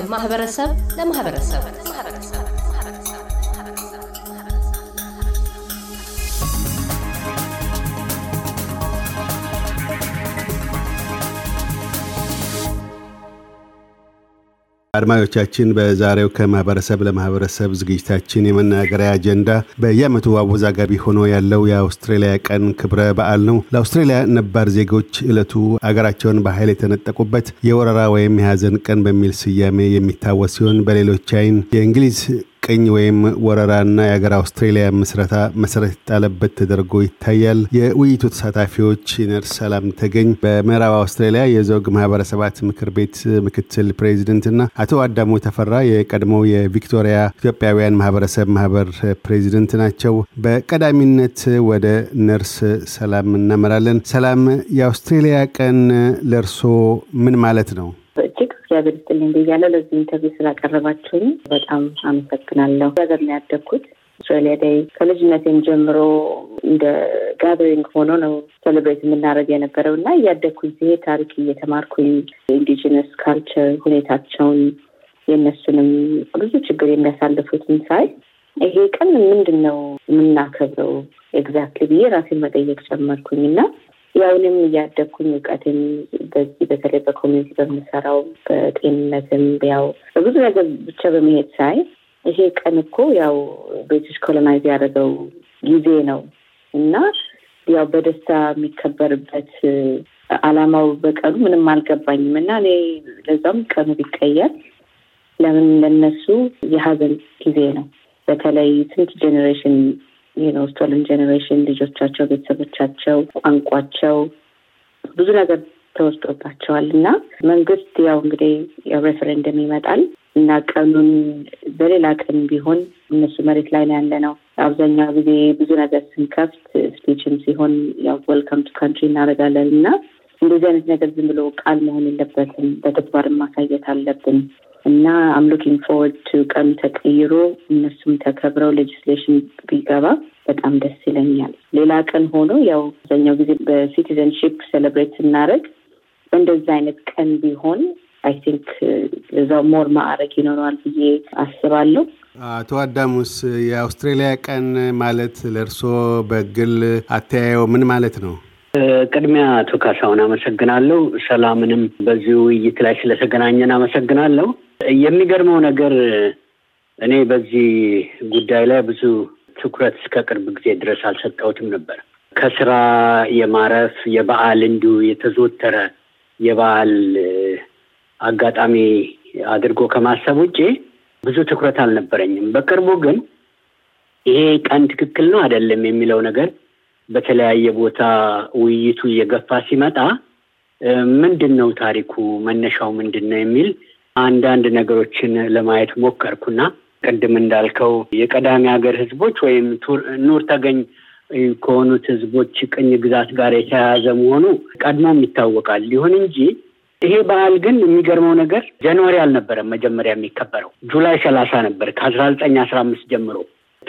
ከማህበረሰብ ለማህበረሰብ አድማጮቻችን በዛሬው ከማህበረሰብ ለማህበረሰብ ዝግጅታችን የመናገሪያ አጀንዳ በየዓመቱ አወዛጋቢ ሆኖ ያለው የአውስትሬሊያ ቀን ክብረ በዓል ነው። ለአውስትሬሊያ ነባር ዜጎች ዕለቱ አገራቸውን በኃይል የተነጠቁበት የወረራ ወይም የሐዘን ቀን በሚል ስያሜ የሚታወስ ሲሆን በሌሎች አይን የእንግሊዝ ቅኝ ወይም ወረራና የሀገር አውስትሬሊያ ምስረታ መሰረት የጣለበት ተደርጎ ይታያል። የውይይቱ ተሳታፊዎች ነርስ ሰላም ተገኝ በምዕራብ አውስትሬሊያ የዘውግ ማህበረሰባት ምክር ቤት ምክትል ፕሬዚደንትና አቶ አዳሙ ተፈራ የቀድሞው የቪክቶሪያ ኢትዮጵያውያን ማህበረሰብ ማህበር ፕሬዚደንት ናቸው። በቀዳሚነት ወደ ነርስ ሰላም እናመራለን። ሰላም፣ የአውስትሬሊያ ቀን ለእርሶ ምን ማለት ነው? እግዚአብሔር ይስጥልኝ ብያለሁ። ለዚህ interview ስላቀረባችሁኝ በጣም አመሰግናለሁ። ሀገር ነው ያደግኩት Australia Day ከልጅነቴም ጀምሮ እንደ gathering ሆኖ ነው celebrate የምናደርግ የነበረው እና እያደግኩኝ ሲሄድ ታሪክ እየተማርኩኝ indigenous culture ሁኔታቸውን የእነሱንም ብዙ ችግር የሚያሳልፉትን ሳይ ይሄ ቀን ምንድን ነው የምናከብረው exactly ብዬ ራሴን መጠየቅ ጀመርኩኝ እና ያውንም እያደግኩኝ እውቀትን በዚህ በተለይ በ community በምሰራው በጤንነትም ያው በብዙ ነገር ብቻ በመሄድ ሳይ ይሄ ቀን እኮ ያው British colonise ያደረገው ጊዜ ነው እና ያው በደስታ የሚከበርበት አላማው በቀኑ ምንም አልገባኝም እና እኔ ለዛም ቀኑ ቢቀየር ለምን ለነሱ የሀዘን ጊዜ ነው። በተለይ ስንት generation ነው generation ልጆቻቸው፣ ቤተሰቦቻቸው፣ ቋንቋቸው ብዙ ነገር ተወስዶባቸዋል እና መንግስት ያው እንግዲህ ሬፈረንደም ይመጣል እና ቀኑን በሌላ ቀን ቢሆን እነሱ መሬት ላይ ነው ያለ ነው። አብዛኛው ጊዜ ብዙ ነገር ስንከፍት speech ም ሲሆን ያው welcome to country እናደርጋለን እና እንደዚህ አይነት ነገር ዝም ብሎ ቃል መሆን የለበትም፣ በተግባርም ማሳየት አለብን እና I'm looking forward ቀኑ ተቀይሮ እነሱም ተከብረው legislation ቢገባ በጣም ደስ ይለኛል። ሌላ ቀን ሆኖ ያው አብዛኛው ጊዜ በ citizenship celebrate ስናደርግ እንደዛ አይነት ቀን ቢሆን I think እዛው more ማዕረግ ይኖረዋል ብዬ አስባለሁ። አቶ አዳሙስ የአውስትሬሊያ ቀን ማለት ለእርስዎ በግል አተያየው ምን ማለት ነው? ቅድሚያ አቶ ካሳሁን አመሰግናለሁ። ሰላምንም በዚህ ውይይት ላይ ስለተገናኘን አመሰግናለሁ። የሚገርመው ነገር እኔ በዚህ ጉዳይ ላይ ብዙ ትኩረት እስከ ቅርብ ጊዜ ድረስ አልሰጠሁትም ነበር። ከስራ የማረፍ የበዓል እንዲሁ የተዞተረ የበዓል አጋጣሚ አድርጎ ከማሰብ ውጭ ብዙ ትኩረት አልነበረኝም። በቅርቡ ግን ይሄ ቀን ትክክል ነው አይደለም የሚለው ነገር በተለያየ ቦታ ውይይቱ እየገፋ ሲመጣ ምንድን ነው ታሪኩ፣ መነሻው ምንድን ነው የሚል አንዳንድ ነገሮችን ለማየት ሞከርኩና ቅድም እንዳልከው የቀዳሚ ሀገር ህዝቦች ወይም ኑር ተገኝ ከሆኑት ህዝቦች ቅኝ ግዛት ጋር የተያያዘ መሆኑ ቀድሞም ይታወቃል። ይሁን እንጂ ይሄ በዓል ግን የሚገርመው ነገር ጃንዋሪ አልነበረም መጀመሪያ የሚከበረው ጁላይ ሰላሳ ነበር ከአስራ ዘጠኝ አስራ አምስት ጀምሮ።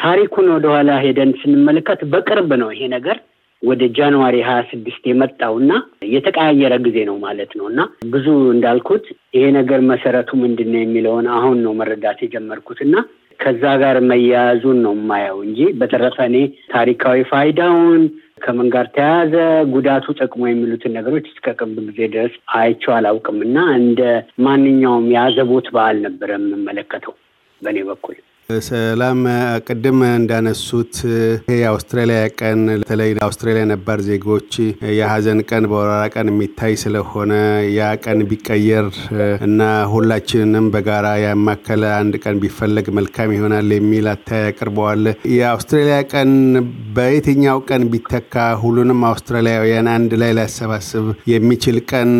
ታሪኩን ወደኋላ ሄደን ስንመለከት በቅርብ ነው ይሄ ነገር ወደ ጃንዋሪ ሀያ ስድስት የመጣው እና የተቀያየረ ጊዜ ነው ማለት ነው። እና ብዙ እንዳልኩት ይሄ ነገር መሰረቱ ምንድን ነው የሚለውን አሁን ነው መረዳት የጀመርኩት እና ከዛ ጋር መያያዙን ነው የማየው እንጂ በተረፈ እኔ ታሪካዊ ፋይዳውን ከምን ጋር ተያያዘ፣ ጉዳቱ፣ ጥቅሙ የሚሉትን ነገሮች እስከ ቅርብ ጊዜ ድረስ አይቼው አላውቅም እና እንደ ማንኛውም የአዘቦት በዓል ነበረ የምመለከተው በእኔ በኩል። ሰላም ቅድም እንዳነሱት የአውስትራሊያ ቀን በተለይ ለአውስትራሊያ ነባር ዜጎች የሀዘን ቀን በወረራ ቀን የሚታይ ስለሆነ ያ ቀን ቢቀየር እና ሁላችንንም በጋራ ያማከለ አንድ ቀን ቢፈለግ መልካም ይሆናል የሚል አታይ አቅርበዋል። የአውስትራሊያ ቀን በየትኛው ቀን ቢተካ ሁሉንም አውስትራሊያውያን አንድ ላይ ሊያሰባስብ የሚችል ቀን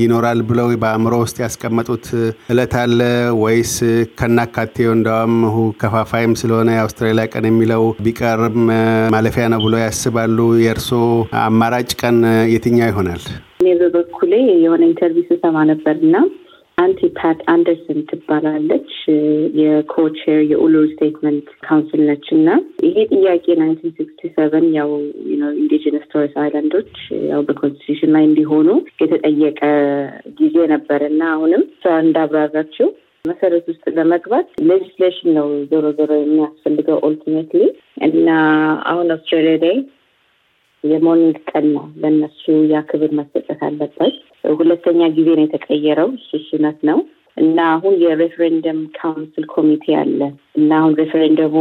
ይኖራል ብለው በአእምሮ ውስጥ ያስቀመጡት እለት አለ ወይስ ከናካቴው እንዳውም ከፋፋይም ስለሆነ የአውስትራሊያ ቀን የሚለው ቢቀርም ማለፊያ ነው ብሎ ያስባሉ? የእርስዎ አማራጭ ቀን የትኛው ይሆናል? እኔ በበኩሌ የሆነ interview ስሰማ ነበር Aunty ፓት አንደርሰን ትባላለች። የ co-chair የኡሉሩ statement council ነች እና ይሄ ጥያቄ nineteen sixty seven ያው indigenous Torres Islander ኦች ያው በ constitution ላይ እንዲሆኑ የተጠየቀ ጊዜ ነበር እና አሁንም እንዳብራራችው መሰረት ውስጥ ለመግባት legislation ነው ዞሮ ዞሮ የሚያስፈልገው ultimately እና አሁን አውስትራሊያ ላይ የ mourning ቀን ነው። ለእነሱ ያ ክብር መሰጠት አለበት። ሁለተኛ ጊዜ ነው የተቀየረው። እሱ ነው እና አሁን የ referendum council ኮሚቴ አለ እና አሁን ሬፈረንደሙ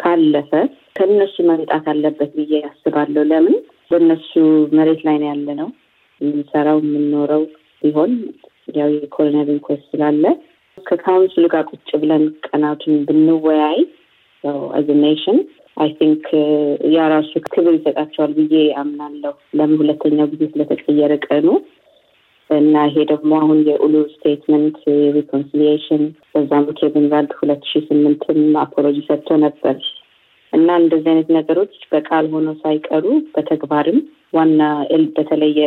ካለፈ ከእነሱ መምጣት አለበት ብዬ ያስባለሁ። ለምን በእነሱ መሬት ላይ ነው ያለ ነው የምንሰራው የምንኖረው ቢሆን ያው የኮሎኔል ኢንኮስት ስላለ ከ council ኡ ጋር ቁጭ ብለን ቀናቱን ብንወያይ as nation I think ያ ራሱ ክብር ይሰጣቸዋል ብዬ አምናለሁ። ለምን ሁለተኛው ጊዜ ስለተቀየረ ቀኑ እና ይሄ ደግሞ አሁን የኡሉሩ statement reconciliation በዛም ኬቪን ራድ ሁለት ሺ ስምንትም apology ሰጥቶ ነበር እና እንደዚህ አይነት ነገሮች በቃል ሆኖ ሳይቀሩ በተግባርም ዋና በተለየ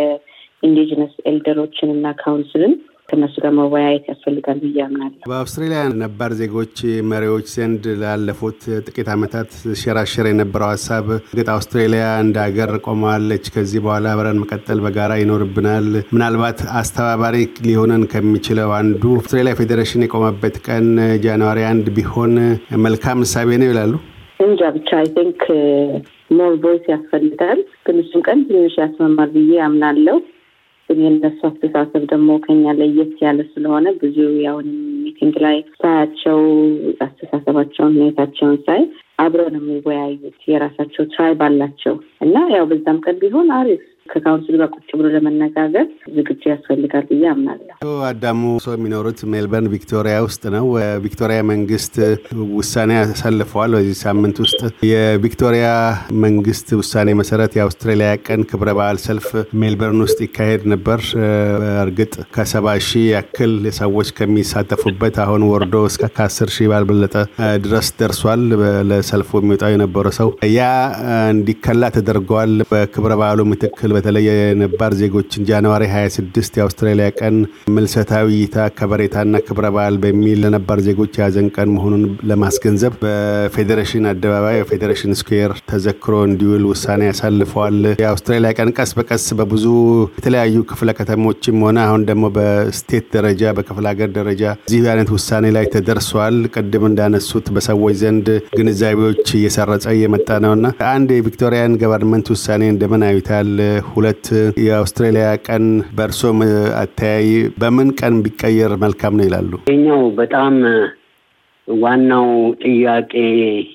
indigenous elder ኦችን እና council ን ከነሱ ጋር መወያየት ያስፈልጋል ብዬ አምናለሁ። በአውስትሬሊያ ነባር ዜጎች መሪዎች ዘንድ ላለፉት ጥቂት ዓመታት ሲሸራሸር የነበረው ሀሳብ እርግጥ አውስትሬሊያ እንደ ሀገር ቆመዋለች፣ ከዚህ በኋላ አብረን መቀጠል በጋራ ይኖርብናል። ምናልባት አስተባባሪ ሊሆነን ከሚችለው አንዱ አውስትሬሊያ ፌዴሬሽን የቆመበት ቀን ጃንዋሪ አንድ ቢሆን መልካም እሳቤ ነው ይላሉ። እንጃ ብቻ I think more voice ያስፈልጋል፣ ግን እሱም ቀን ትንሽ ያስመማል ብዬ አምናለሁ። የነሱ አስተሳሰብ ደግሞ ከኛ ለየት ያለ ስለሆነ ብዙ ያሁን meeting ላይ ሳያቸው አስተሳሰባቸውን፣ ሁኔታቸውን ሳይ አብረው ነው የሚወያዩት። የራሳቸው tribe አላቸው እና ያው በዛም ቀን ቢሆን አሪፍ ከካውንስሉ ጋር ቁጭ ብሎ ለመነጋገር ዝግጁ ያስፈልጋል ብዬ አምናለሁ። አዳሙ ሰው የሚኖሩት ሜልበርን ቪክቶሪያ ውስጥ ነው። ቪክቶሪያ መንግስት ውሳኔ አሳልፈዋል። በዚህ ሳምንት ውስጥ የቪክቶሪያ መንግስት ውሳኔ መሰረት የአውስትራሊያ ቀን ክብረ በዓል ሰልፍ ሜልበርን ውስጥ ይካሄድ ነበር። እርግጥ ከሰባ ሺህ ያክል ሰዎች ከሚሳተፉበት አሁን ወርዶ እስከ ከአስር ሺህ ባልበለጠ ድረስ ደርሷል። ለሰልፉ የሚወጣው የነበረ ሰው ያ እንዲከላ ተደርገዋል። በክብረ በዓሉ ምትክል በተለይ የነባር ዜጎችን ጃንዋሪ 26 የአውስትራሊያ ቀን ምልሰታዊ እይታ ከበሬታና ክብረ በዓል በሚል ለነባር ዜጎች የያዘን ቀን መሆኑን ለማስገንዘብ በፌዴሬሽን አደባባይ የፌዴሬሽን ስኩዌር ተዘክሮ እንዲውል ውሳኔ ያሳልፈዋል። የአውስትራሊያ ቀን ቀስ በቀስ በብዙ የተለያዩ ክፍለ ከተሞችም ሆነ አሁን ደግሞ በስቴት ደረጃ በክፍለ ሀገር ደረጃ እዚህ አይነት ውሳኔ ላይ ተደርሷል። ቅድም እንዳነሱት በሰዎች ዘንድ ግንዛቤዎች እየሰረጸ እየመጣ ነውና አንድ የ Victorian government ውሳኔ እንደምን አዩታል? ሁለት የአውስትራሊያ ቀን በእርሶም አተያይ በምን ቀን ቢቀየር መልካም ነው ይላሉ? ይኛው በጣም ዋናው ጥያቄ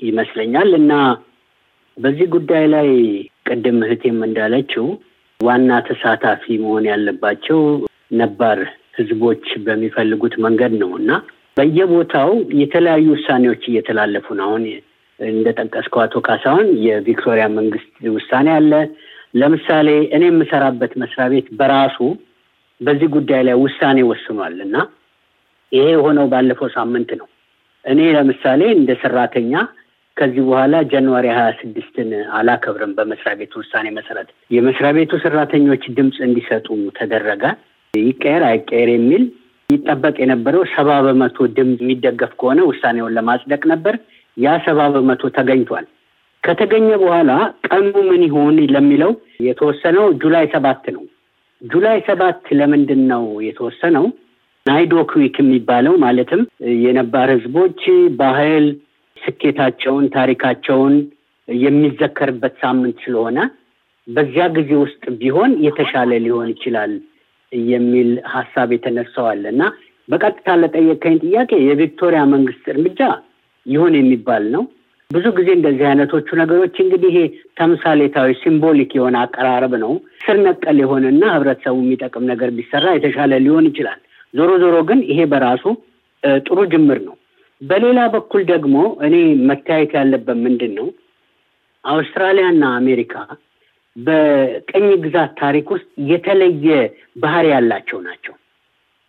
ይመስለኛል እና በዚህ ጉዳይ ላይ ቅድም እህቴም እንዳለችው ዋና ተሳታፊ መሆን ያለባቸው ነባር ህዝቦች በሚፈልጉት መንገድ ነው እና በየቦታው የተለያዩ ውሳኔዎች እየተላለፉ ነው። አሁን እንደጠቀስከው አቶ ካሳሁን የቪክቶሪያ መንግስት ውሳኔ አለ። ለምሳሌ እኔ የምሰራበት መስሪያ ቤት በራሱ በዚህ ጉዳይ ላይ ውሳኔ ወስኗል እና ይሄ የሆነው ባለፈው ሳምንት ነው። እኔ ለምሳሌ እንደ ሰራተኛ ከዚህ በኋላ ጃንዋሪ ሀያ ስድስትን አላከብርም። በመስሪያ ቤቱ ውሳኔ መሰረት የመስሪያ ቤቱ ሰራተኞች ድምፅ እንዲሰጡ ተደረገ። ይቀየር አይቀየር የሚል ይጠበቅ የነበረው ሰባ በመቶ ድምፅ የሚደገፍ ከሆነ ውሳኔውን ለማጽደቅ ነበር። ያ ሰባ በመቶ ተገኝቷል። ከተገኘ በኋላ ቀኑ ምን ይሆን ለሚለው የተወሰነው ጁላይ ሰባት ነው። ጁላይ ሰባት ለምንድን ነው የተወሰነው? NAIDOC Week የሚባለው ማለትም የነባር ህዝቦች ባህል፣ ስኬታቸውን፣ ታሪካቸውን የሚዘከርበት ሳምንት ስለሆነ በዚያ ጊዜ ውስጥ ቢሆን የተሻለ ሊሆን ይችላል የሚል ሀሳብ የተነሳዋል እና በቀጥታ ለጠየቀኝ ጥያቄ የቪክቶሪያ መንግስት እርምጃ ይሁን የሚባል ነው። ብዙ ጊዜ እንደዚህ አይነቶቹ ነገሮች እንግዲህ ተምሳሌታዊ ሲምቦሊክ የሆነ አቀራረብ ነው። ስር ነቀል የሆነና ህብረተሰቡ የሚጠቅም ነገር ቢሰራ የተሻለ ሊሆን ይችላል። ዞሮ ዞሮ ግን ይሄ በራሱ ጥሩ ጅምር ነው። በሌላ በኩል ደግሞ እኔ መታየት ያለበት ምንድን ነው አውስትራሊያና አሜሪካ በቅኝ ግዛት ታሪክ ውስጥ የተለየ ባህሪ ያላቸው ናቸው።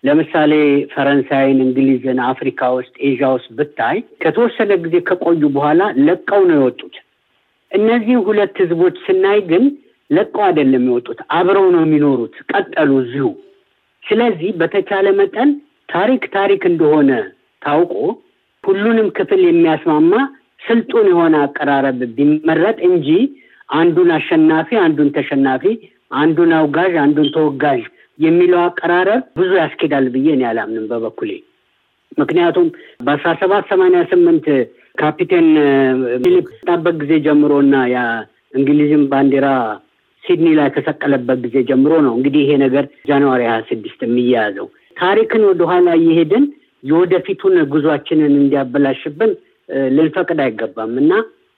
ለምሳሌ ፈረንሳይን፣ እንግሊዝን አፍሪካ ውስጥ ኤዥያ ውስጥ ብታይ ከተወሰነ ጊዜ ከቆዩ በኋላ ለቀው ነው የወጡት። እነዚህ ሁለት ህዝቦች ስናይ ግን ለቀው አይደለም የወጡት፣ አብረው ነው የሚኖሩት፣ ቀጠሉ እዚሁ። ስለዚህ በተቻለ መጠን ታሪክ ታሪክ እንደሆነ ታውቆ ሁሉንም ክፍል የሚያስማማ ስልጡን የሆነ አቀራረብ ቢመረጥ እንጂ አንዱን አሸናፊ፣ አንዱን ተሸናፊ፣ አንዱን አውጋዥ፣ አንዱን ተወጋዥ የሚለው አቀራረብ ብዙ ያስኬዳል ብዬ እኔ አላምንም በበኩሌ። ምክንያቱም በአስራ ሰባት ሰማንያ ስምንት ካፒቴን ፊሊፕ ጣበት ጊዜ ጀምሮ እና የእንግሊዝም ባንዲራ ሲድኒ ላይ ከሰቀለበት ጊዜ ጀምሮ ነው እንግዲህ ይሄ ነገር ጃንዋሪ ሀያ ስድስት የሚያያዘው። ታሪክን ወደኋላ እየሄድን የወደፊቱን ጉዟችንን እንዲያበላሽብን ልንፈቅድ አይገባም እና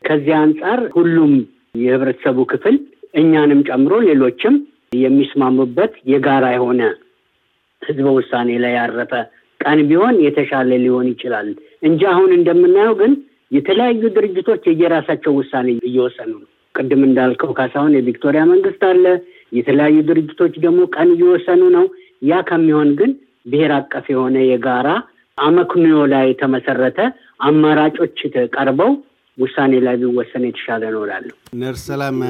ከዚህ አንጻር ሁሉም የህብረተሰቡ ክፍል እኛንም ጨምሮ ሌሎችም የሚስማሙበት የጋራ የሆነ ህዝበ ውሳኔ ላይ ያረፈ ቀን ቢሆን የተሻለ ሊሆን ይችላል እንጂ አሁን እንደምናየው ግን የተለያዩ ድርጅቶች የየራሳቸው ውሳኔ እየወሰኑ ነው። ቅድም እንዳልከው ካሳሁን የቪክቶሪያ መንግስት አለ። የተለያዩ ድርጅቶች ደግሞ ቀን እየወሰኑ ነው። ያ ከሚሆን ግን ብሔር አቀፍ የሆነ የጋራ አመክንዮ ላይ የተመሰረተ አማራጮች ቀርበው ውሳኔ ላይ ቢወሰን የተሻለ ነው እላለሁ። ነርስ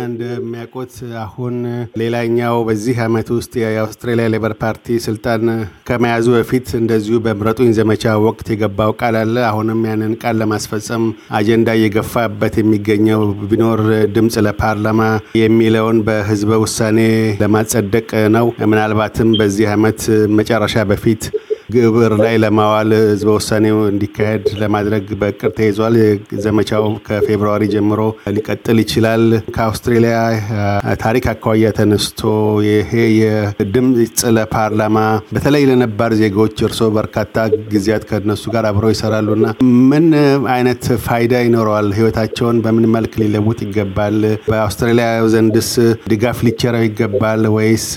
እንደሚያውቁት አሁን ሌላኛው በዚህ አመት ውስጥ የአውስትራሊያ ሌበር ፓርቲ ስልጣን ከመያዙ በፊት እንደዚሁ በምረጡኝ ዘመቻ ወቅት የገባው ቃል አለ። አሁንም ያንን ቃል ለማስፈጸም አጀንዳ እየገፋበት የሚገኘው ቢኖር ድምፅ ለፓርላማ የሚለውን በህዝበ ውሳኔ ለማጸደቅ ነው። ምናልባትም በዚህ አመት መጨረሻ በፊት ግብር ላይ ለማዋል ህዝበ ውሳኔው እንዲካሄድ ለማድረግ በቅር ተይዟል። ዘመቻው ከፌብርዋሪ ጀምሮ ሊቀጥል ይችላል። ከአውስትሬሊያ ታሪክ አኳያ ተነስቶ ይሄ የድምፅ ለፓርላማ በተለይ ለነባር ዜጎች እርስዎ በርካታ ጊዜያት ከነሱ ጋር አብረው ይሰራሉና ምን አይነት ፋይዳ ይኖረዋል? ህይወታቸውን በምን መልክ ሊለውጥ ይገባል? በአውስትራሊያ ዘንድስ ድጋፍ ሊቸረው ይገባል ወይስ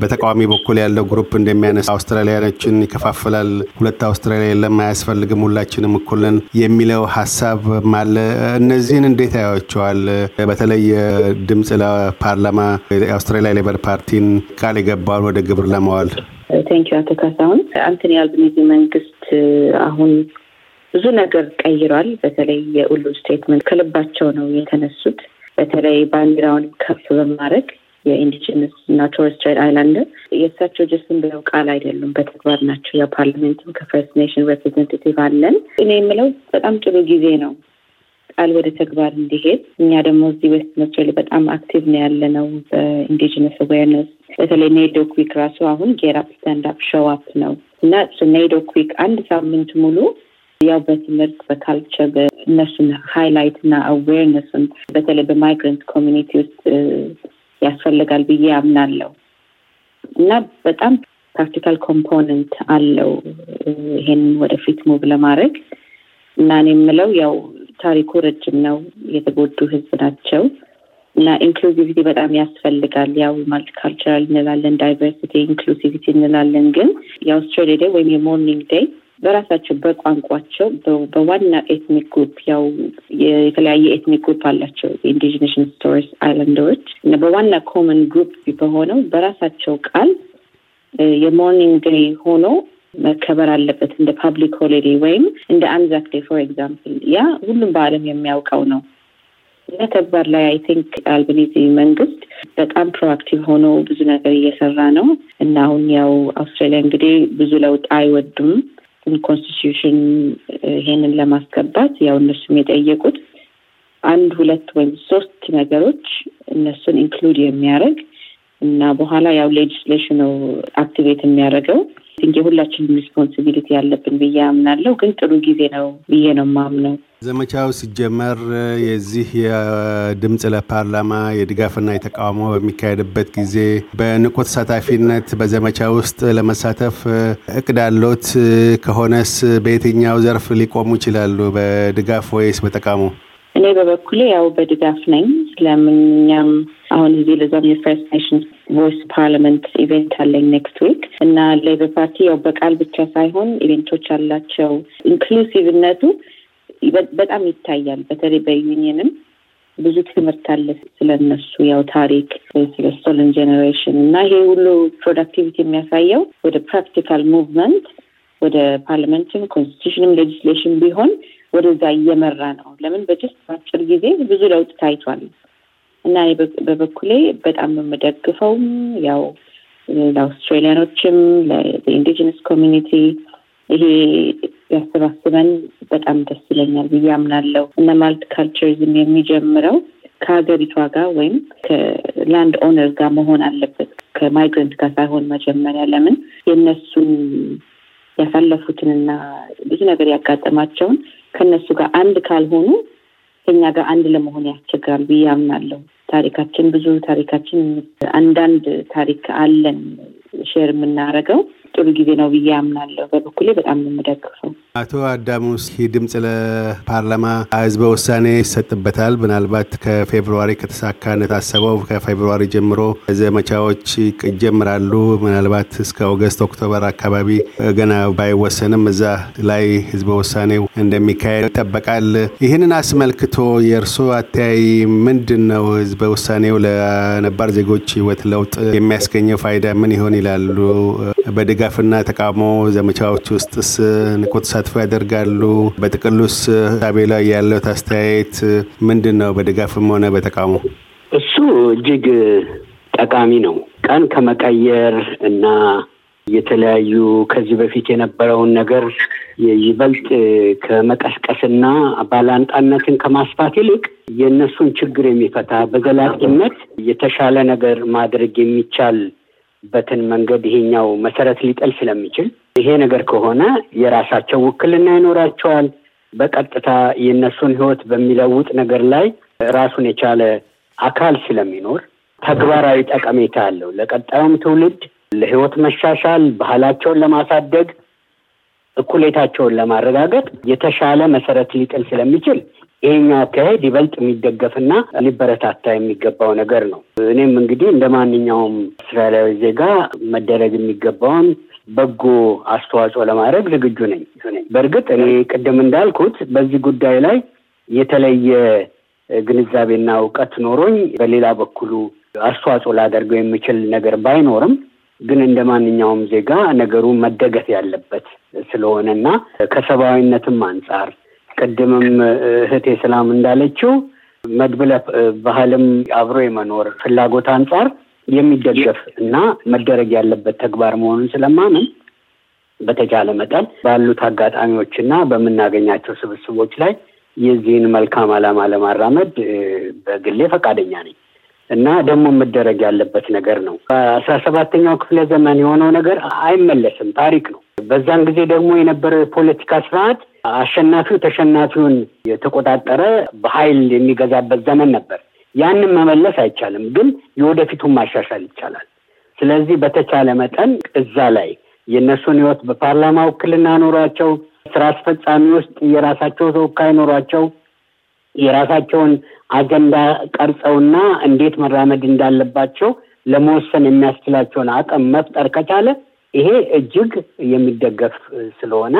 በተቃዋሚ በኩል ያለው group እንደሚያነሳ አውስትራሊያኖችን ይከፋፍላል፣ ሁለት አውስትራሊያ የለም፣ አያስፈልግም፣ ሁላችንም እኩልን የሚለው ሀሳብ አለ። እነዚህን እንዴት ያዩዋቸዋል? በተለይ ድምፅ ለፓርላማ የአውስትራሊያ ሌበር ፓርቲን ቃል የገባውን ወደ ግብር ለማዋል Thank you አቶ ካሳሁን። አንቶኒ አልባኒዚ መንግስት አሁን ብዙ ነገር ቀይሯል። በተለይ የ Uluru Statement ከልባቸው ነው የተነሱት። በተለይ ባንዲራውን ከፍ በማድረግ የ Indigenous እና Torres Strait Islander የእሳቸው just ዝም ብለው ቃል አይደሉም፣ በተግባር ናቸው። የ Parliament ም ከ First Nation representative አለን። እኔ የምለው በጣም ጥሩ ጊዜ ነው ቃል ወደ ተግባር እንዲሄድ። እኛ ደግሞ እዚህ West Australia በጣም active ነው ያለ ነው በ Indigenous awareness በተለይ NAIDOC Week ራሱ አሁን up show up ነው እና NAIDOC Week አንድ ሳምንት ሙሉ ያው በትምህርት በ culture እነሱን highlight እና awareness ኡን በተለይ በ migrant community ውስጥ ያስፈልጋል ብዬ አምናለሁ እና በጣም practical component አለው ይሄን ወደፊት move ለማድረግ እና እኔ የምለው ያው ታሪኩ ረጅም ነው። የተጎዱ ህዝብ ናቸው እና inclusivity በጣም ያስፈልጋል። ያው multicultural እንላለን፣ diversity inclusivity እንላለን። ግን የ Australia Day ወይም የ Mourning Day በራሳቸው በቋንቋቸው በዋና ethnic group ያው የተለያየ ethnic group አላቸው። Indigenous Torres Islander ኦች እና በዋና common group በሆነው በራሳቸው ቃል የ Mourning Day ሆኖ መከበር አለበት። እንደ public holiday ወይም እንደ Anzac Day for example yeah ሁሉም በዓለም የሚያውቀው ነው። እና ተግባር ላይ I think አልበኒዚ መንግስት በጣም proactive ሆኖ ብዙ ነገር እየሰራ ነው። እና አሁን ያው አውስትራሊያ እንግዲህ ብዙ ለውጥ አይወዱም constitution ይሄንን ለማስገባት ያው እነሱም የጠየቁት አንድ ሁለት ወይም ሶስት ነገሮች እነሱን include የሚያደርግ እና በኋላ ያው legislation ኑ activate የሚያደርገው የሁላችንም responsibility ያለብን ብዬ አምናለሁ። ግን ጥሩ ጊዜ ነው ብዬ ነው ማምነው። ዘመቻው ሲጀመር የዚህ የድምፅ ለፓርላማ የድጋፍና የተቃውሞ በሚካሄድበት ጊዜ በንቁ ተሳታፊነት በዘመቻ ውስጥ ለመሳተፍ እቅድ አሎት? ከሆነስ በየትኛው ዘርፍ ሊቆሙ ይችላሉ? በድጋፍ ወይስ በተቃውሞ? እኔ በበኩሌ ያው በድጋፍ ነኝ። ስለምን እኛም አሁን እዚህ ለዛም የ First Nation Voice Parliament event አለኝ next week እና Labor Party ያው በቃል ብቻ ሳይሆን event ኦች አላቸው። inclusive ነቱ በጣም ይታያል። በተለይ በዩኒየንም ብዙ ትምህርት አለ ስለነሱ ያው ታሪክ ስለ Stolen Generation እና ይሄ ሁሉ productivity የሚያሳየው ወደ practical movement ወደ Parliament ም constitution ም legislation ቢሆን ወደዛ እየመራ ነው። ለምን በ just በአጭር ጊዜ ብዙ ለውጥ ታይቷል እና በበኩሌ በጣም የምደግፈውም ያው ለአውስትራሊያኖችም ለ Indigenous community ይሄ ያሰባስበን በጣም ደስ ይለኛል ብዬ አምናለሁ። እና multiculturalism የሚጀምረው ከሀገሪቷ ጋር ወይም ከ land owner ጋር መሆን አለበት። ከ migrant ጋር ሳይሆን መጀመሪያ ለምን የእነሱን ያሳለፉትንና ብዙ ነገር ያጋጠማቸውን ከነሱ ጋር አንድ ካልሆኑ ከኛ ጋር አንድ ለመሆን ያስቸግራል ብዬ አምናለሁ። ታሪካችን ብዙ ታሪካችን አንዳንድ ታሪክ አለን share የምናደርገው ጥሩ ጊዜ ነው ብዬ አምናለሁ። በበኩሌ በጣም የምደግፈው። አቶ አዳሙስ ይህ ድምፅ ለፓርላማ ህዝበ ውሳኔ ይሰጥበታል። ምናልባት ከ February ከተሳካ እንደታሰበው ከ February ጀምሮ ዘመቻዎች ይጀምራሉ። ምናልባት እስከ August October አካባቢ ገና ባይወሰንም እዛ ላይ ህዝበ ውሳኔው እንደሚካሄድ ይጠበቃል። ይህንን አስመልክቶ የእርስዎ አተያይ ምንድን ነው? ህዝበ ውሳኔው ለነባር ዜጎች ህይወት ለውጥ የሚያስገኘው ፋይዳ ምን ይሆን ይላሉ? በድጋፍና ተቃውሞ ዘመቻዎች ውስጥስ ንቁ ተሳትፎ ያደርጋሉ? በጥቅሉስ ሳቤ ላይ ያለው አስተያየት ምንድን ነው? በድጋፍም ሆነ በተቃውሞ እሱ እጅግ ጠቃሚ ነው። ቀን ከመቀየር እና የተለያዩ ከዚህ በፊት የነበረውን ነገር ይበልጥ ከመቀስቀስና ባላንጣነትን ከማስፋት ይልቅ የእነሱን ችግር የሚፈታ በዘላቂነት የተሻለ ነገር ማድረግ የሚቻልበትን መንገድ ይሄኛው መሰረት ሊጥል ስለሚችል ይሄ ነገር ከሆነ የራሳቸው ውክልና ይኖራቸዋል። በቀጥታ የእነሱን ሕይወት በሚለውጥ ነገር ላይ ራሱን የቻለ አካል ስለሚኖር ተግባራዊ ጠቀሜታ አለው። ለቀጣዩም ትውልድ ለሕይወት መሻሻል፣ ባህላቸውን ለማሳደግ፣ እኩሌታቸውን ለማረጋገጥ የተሻለ መሰረት ሊጥል ስለሚችል ይሄኛው አካሄድ ይበልጥ የሚደገፍና ሊበረታታ የሚገባው ነገር ነው። እኔም እንግዲህ እንደ ማንኛውም እስራኤላዊ ዜጋ መደረግ የሚገባውን በጎ አስተዋጽኦ ለማድረግ ዝግጁ ነኝ። በእርግጥ እኔ ቅድም እንዳልኩት በዚህ ጉዳይ ላይ የተለየ ግንዛቤና እውቀት ኖሮኝ በሌላ በኩሉ አስተዋጽኦ ላደርገው የሚችል ነገር ባይኖርም ግን እንደ ማንኛውም ዜጋ ነገሩ መደገፍ ያለበት ስለሆነና ከሰብአዊነትም አንጻር ቅድምም እህቴ ሰላም እንዳለችው መድብለ ባህልም አብሮ የመኖር ፍላጎት አንጻር የሚደገፍ እና መደረግ ያለበት ተግባር መሆኑን ስለማምን በተቻለ መጠን ባሉት አጋጣሚዎች እና በምናገኛቸው ስብስቦች ላይ የዚህን መልካም ዓላማ ለማራመድ በግሌ ፈቃደኛ ነኝ እና ደግሞ መደረግ ያለበት ነገር ነው። በአስራ ሰባተኛው ክፍለ ዘመን የሆነው ነገር አይመለስም፣ ታሪክ ነው። በዛን ጊዜ ደግሞ የነበረው የፖለቲካ ስርዓት አሸናፊው ተሸናፊውን የተቆጣጠረ በኃይል የሚገዛበት ዘመን ነበር። ያንን መመለስ አይቻልም፣ ግን የወደፊቱን ማሻሻል ይቻላል። ስለዚህ በተቻለ መጠን እዛ ላይ የእነሱን ህይወት በፓርላማ ውክልና ኖሯቸው ስራ አስፈጻሚ ውስጥ የራሳቸው ተወካይ ኖሯቸው የራሳቸውን አጀንዳ ቀርጸውና እንዴት መራመድ እንዳለባቸው ለመወሰን የሚያስችላቸውን አቅም መፍጠር ከቻለ ይሄ እጅግ የሚደገፍ ስለሆነ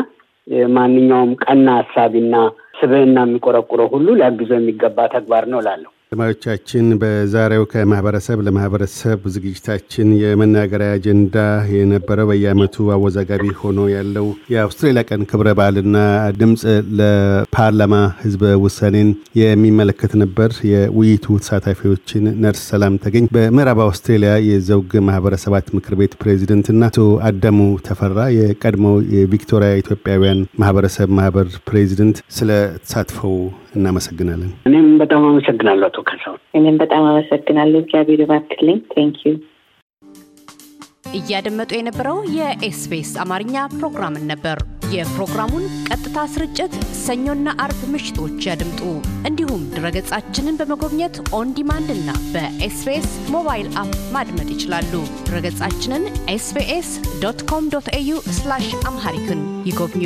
ማንኛውም ቀና ሀሳቢና ስብዕና የሚቆረቁረው ሁሉ ሊያግዘው የሚገባ ተግባር ነው እላለሁ። አድማጮቻችን በዛሬው ከማህበረሰብ ለማህበረሰብ ዝግጅታችን የመናገሪያ አጀንዳ የነበረው በየዓመቱ አወዛጋቢ ሆኖ ያለው የአውስትራሊያ ቀን ክብረ በዓልና ድምፅ ለፓርላማ ህዝበ ውሳኔን የሚመለከት ነበር። የውይይቱ ተሳታፊዎችን ነርስ ሰላም ተገኝ በምዕራብ አውስትሬሊያ የዘውግ ማህበረሰባት ምክር ቤት ፕሬዚደንትና አቶ አዳሙ ተፈራ የቀድሞው የቪክቶሪያ ኢትዮጵያውያን ማህበረሰብ ማህበር ፕሬዚደንት ስለ ተሳትፈው እናመሰግናለን። እኔም በጣም አመሰግናለሁ አቶ ካሳሁን። እኔም በጣም አመሰግናለሁ። እግዚአብሔር ይባርክልኝ። Thank you። እያደመጡ የነበረው የኤስቢኤስ አማርኛ ፕሮግራምን ነበር። የፕሮግራሙን ቀጥታ ስርጭት ሰኞና አርብ ምሽቶች ያድምጡ። እንዲሁም ድረገጻችንን በመጎብኘት On Demand እና በኤስቢኤስ ሞባይል app ማድመጥ ይችላሉ። ድረገጻችንን SBS dot com dot au Amharic ን ይጎብኙ።